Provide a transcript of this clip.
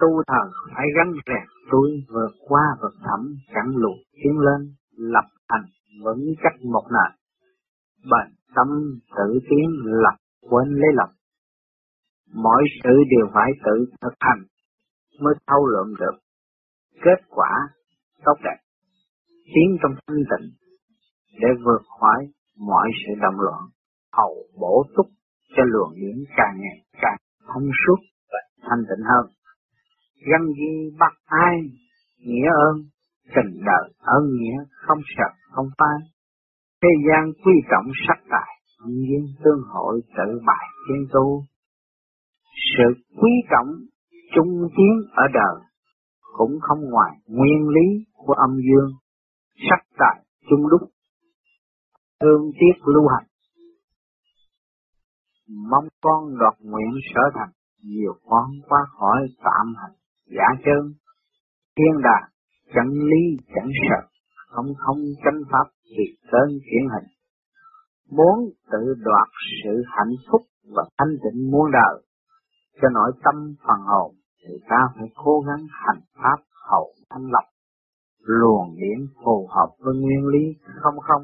tu thần phải gắn rèn tôi vượt qua vực thẳm chẳng lùi tiến lên, lập thành vững chắc một nền. Bền tâm tự tiến lập, quên lấy lập mọi sự đều phải tự thực hành mới thâu lượm được. Kết quả tốt đẹp. Tiến trong thanh tịnh để vượt khỏi mọi sự động loạn, hầu bổ túc cho luồng điển càng ngày càng thông suốt và thanh tịnh hơn gắn di bắt ai? Nghĩa ơn. Tình đời ơn nghĩa không sợ, không phai. Thế gian quy trọng sắc tài nhân duyên tương hội tự bài thiên tu. Sự quý trọng trung tiến ở đời cũng không ngoài nguyên lý của âm dương. Sắc tài chung đúc, thương tiếc lưu hành. Mong con đoạt nguyện sở thành, nhiều con qua khỏi tạm hành giả chân thiên đàng, chẳng lý, chẳng sợ, không không chánh pháp vì tên chuyển hình. Muốn tự đoạt sự hạnh phúc và thanh tịnh muôn đời, cho nội tâm phần hồn, thì ta phải cố gắng hành pháp hậu thanh lập luồng điển phù hợp với nguyên lý không không.